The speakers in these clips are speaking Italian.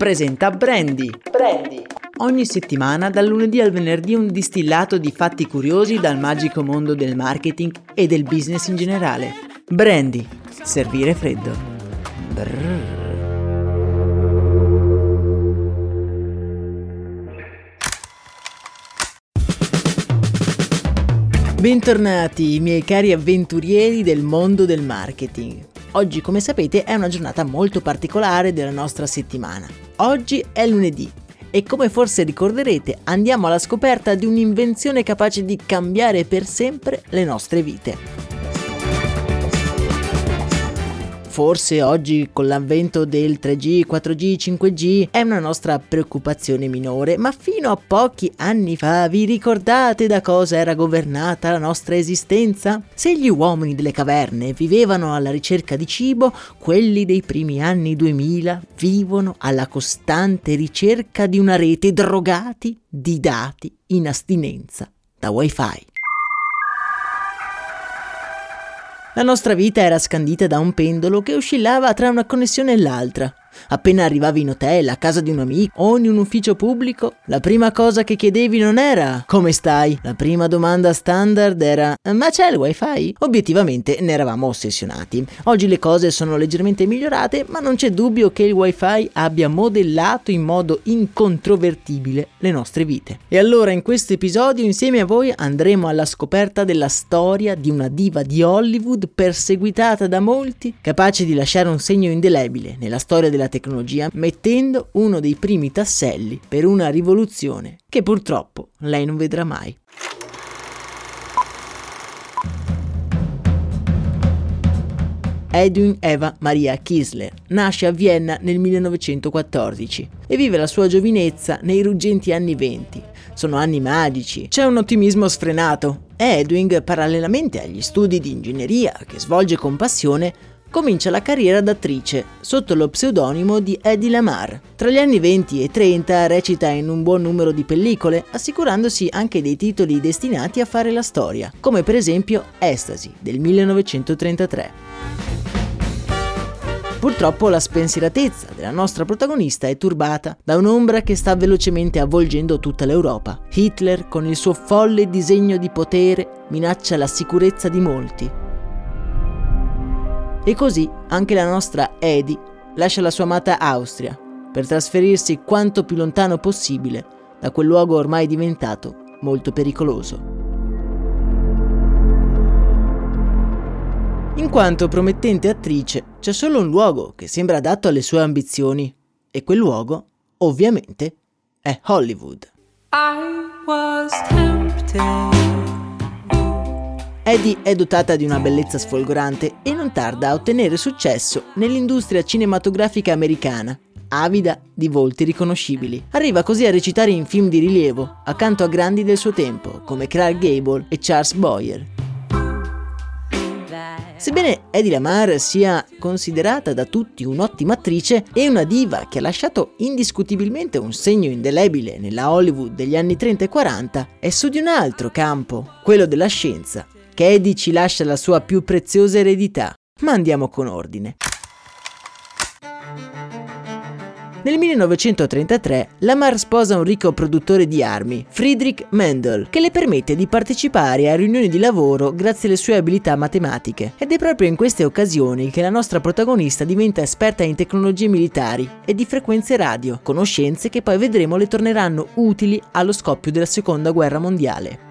presenta Brandy. Brandy. Ogni settimana, dal lunedì al venerdì, un distillato di fatti curiosi dal magico mondo del marketing e del business in generale. Brandy. Servire freddo. Brrr. Bentornati, miei cari avventurieri del mondo del marketing. Oggi, come sapete, è una giornata molto particolare della nostra settimana. Oggi è lunedì e come forse ricorderete andiamo alla scoperta di un'invenzione capace di cambiare per sempre le nostre vite. Forse oggi con l'avvento del 3G, 4G, 5G è una nostra preoccupazione minore, ma fino a pochi anni fa vi ricordate da cosa era governata la nostra esistenza? Se gli uomini delle caverne vivevano alla ricerca di cibo, quelli dei primi anni 2000 vivono alla costante ricerca di una rete drogati di dati in astinenza da wifi. La nostra vita era scandita da un pendolo che oscillava tra una connessione e l'altra. Appena arrivavi in hotel, a casa di un amico o in un ufficio pubblico, la prima cosa che chiedevi non era come stai? La prima domanda standard era ma c'è il wifi? Obiettivamente ne eravamo ossessionati. Oggi le cose sono leggermente migliorate, ma non c'è dubbio che il wifi abbia modellato in modo incontrovertibile le nostre vite. E allora in questo episodio insieme a voi andremo alla scoperta della storia di una diva di Hollywood perseguitata da molti, capace di lasciare un segno indelebile nella storia della tecnologia mettendo uno dei primi tasselli per una rivoluzione che purtroppo lei non vedrà mai. Edwin Eva Maria Kisler nasce a Vienna nel 1914 e vive la sua giovinezza nei ruggenti anni 20. Sono anni magici, c'è un ottimismo sfrenato Edwin, parallelamente agli studi di ingegneria che svolge con passione, comincia la carriera d'attrice sotto lo pseudonimo di Eddie Lamar. Tra gli anni 20 e 30 recita in un buon numero di pellicole, assicurandosi anche dei titoli destinati a fare la storia, come per esempio Ecstasy del 1933. Purtroppo la spensieratezza della nostra protagonista è turbata da un'ombra che sta velocemente avvolgendo tutta l'Europa. Hitler, con il suo folle disegno di potere, minaccia la sicurezza di molti e così anche la nostra Edi lascia la sua amata Austria per trasferirsi quanto più lontano possibile da quel luogo ormai diventato molto pericoloso. In quanto promettente attrice, c'è solo un luogo che sembra adatto alle sue ambizioni e quel luogo, ovviamente, è Hollywood. I was tempted. Eddie è dotata di una bellezza sfolgorante e non tarda a ottenere successo nell'industria cinematografica americana, avida di volti riconoscibili. Arriva così a recitare in film di rilievo, accanto a grandi del suo tempo, come Clark Gable e Charles Boyer. Sebbene Eddie Lamar sia considerata da tutti un'ottima attrice e una diva che ha lasciato indiscutibilmente un segno indelebile nella Hollywood degli anni 30 e 40, è su di un altro campo, quello della scienza, che Eddie ci lascia la sua più preziosa eredità. Ma andiamo con ordine. Nel 1933 Lamar sposa un ricco produttore di armi, Friedrich Mendel, che le permette di partecipare a riunioni di lavoro grazie alle sue abilità matematiche. Ed è proprio in queste occasioni che la nostra protagonista diventa esperta in tecnologie militari e di frequenze radio, conoscenze che poi vedremo le torneranno utili allo scoppio della seconda guerra mondiale.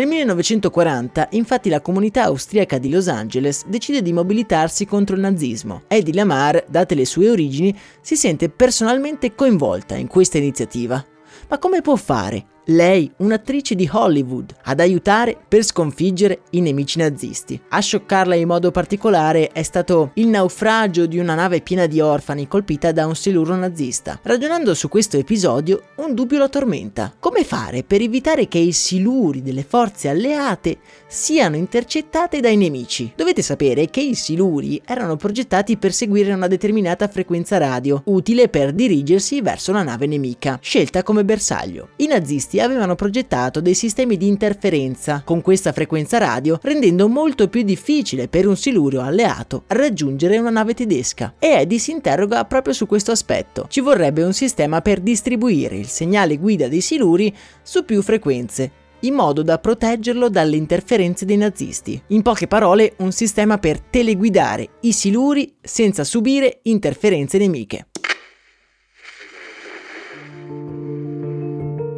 Nel 1940, infatti, la comunità austriaca di Los Angeles decide di mobilitarsi contro il nazismo. Eddie Lamar, date le sue origini, si sente personalmente coinvolta in questa iniziativa. Ma come può fare lei un'attrice di Hollywood, ad aiutare per sconfiggere i nemici nazisti. A scioccarla in modo particolare è stato il naufragio di una nave piena di orfani colpita da un siluro nazista. Ragionando su questo episodio, un dubbio la tormenta. Come fare per evitare che i siluri delle forze alleate siano intercettate dai nemici? Dovete sapere che i siluri erano progettati per seguire una determinata frequenza radio, utile per dirigersi verso la nave nemica, scelta come bersaglio. I nazisti avevano progettato dei sistemi di interferenza con questa frequenza radio, rendendo molto più difficile per un silurio alleato raggiungere una nave tedesca. E Eddie si interroga proprio su questo aspetto. Ci vorrebbe un sistema per distribuire il segnale guida dei siluri su più frequenze, in modo da proteggerlo dalle interferenze dei nazisti. In poche parole, un sistema per teleguidare i siluri senza subire interferenze nemiche.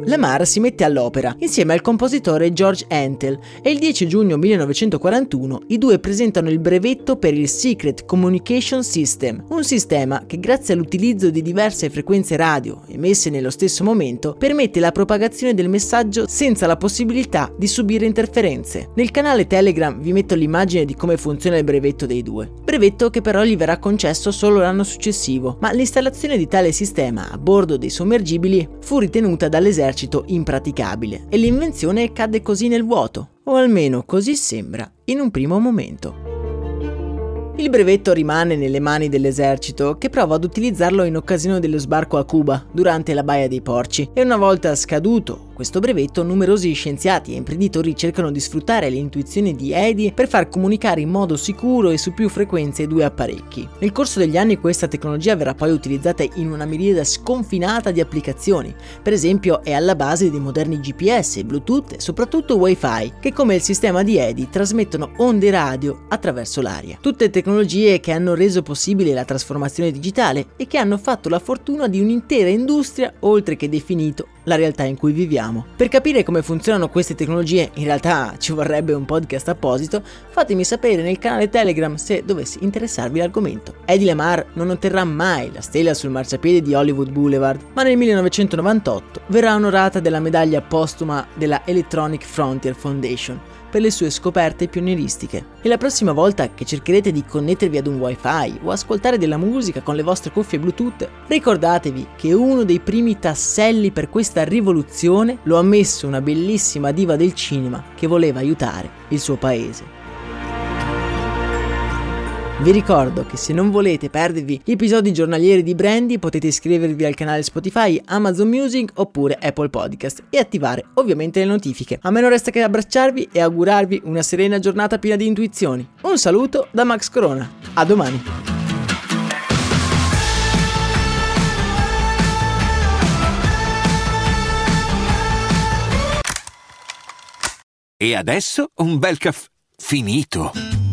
Lamar si mette all'opera insieme al compositore George Antel e il 10 giugno 1941 i due presentano il brevetto per il Secret Communication System, un sistema che grazie all'utilizzo di diverse frequenze radio emesse nello stesso momento permette la propagazione del messaggio senza la possibilità di subire interferenze. Nel canale Telegram vi metto l'immagine di come funziona il brevetto dei due, brevetto che però gli verrà concesso solo l'anno successivo, ma l'installazione di tale sistema a bordo dei sommergibili fu ritenuta dall'esercito esercito impraticabile e l'invenzione cadde così nel vuoto, o almeno così sembra in un primo momento. Il brevetto rimane nelle mani dell'esercito che prova ad utilizzarlo in occasione dello sbarco a Cuba durante la Baia dei Porci e una volta scaduto questo brevetto numerosi scienziati e imprenditori cercano di sfruttare le intuizioni di Eddy per far comunicare in modo sicuro e su più frequenze i due apparecchi. Nel corso degli anni questa tecnologia verrà poi utilizzata in una miriade sconfinata di applicazioni, per esempio è alla base dei moderni GPS, Bluetooth e soprattutto Wi-Fi, che come il sistema di Eddy trasmettono onde radio attraverso l'aria. Tutte tecnologie che hanno reso possibile la trasformazione digitale e che hanno fatto la fortuna di un'intera industria oltre che definito la realtà in cui viviamo. Per capire come funzionano queste tecnologie, in realtà ci vorrebbe un podcast apposito, fatemi sapere nel canale Telegram se dovesse interessarvi l'argomento. Eddie Lamar non otterrà mai la stella sul marciapiede di Hollywood Boulevard, ma nel 1998 verrà onorata della medaglia postuma della Electronic Frontier Foundation per le sue scoperte pionieristiche. E la prossima volta che cercherete di connettervi ad un wifi o ascoltare della musica con le vostre cuffie Bluetooth, ricordatevi che uno dei primi tasselli per questa rivoluzione lo ha messo una bellissima diva del cinema che voleva aiutare il suo paese. Vi ricordo che se non volete perdervi gli episodi giornalieri di Brandy potete iscrivervi al canale Spotify, Amazon Music oppure Apple Podcast e attivare ovviamente le notifiche. A me non resta che abbracciarvi e augurarvi una serena giornata piena di intuizioni. Un saluto da Max Corona. A domani. E adesso un bel caffè finito.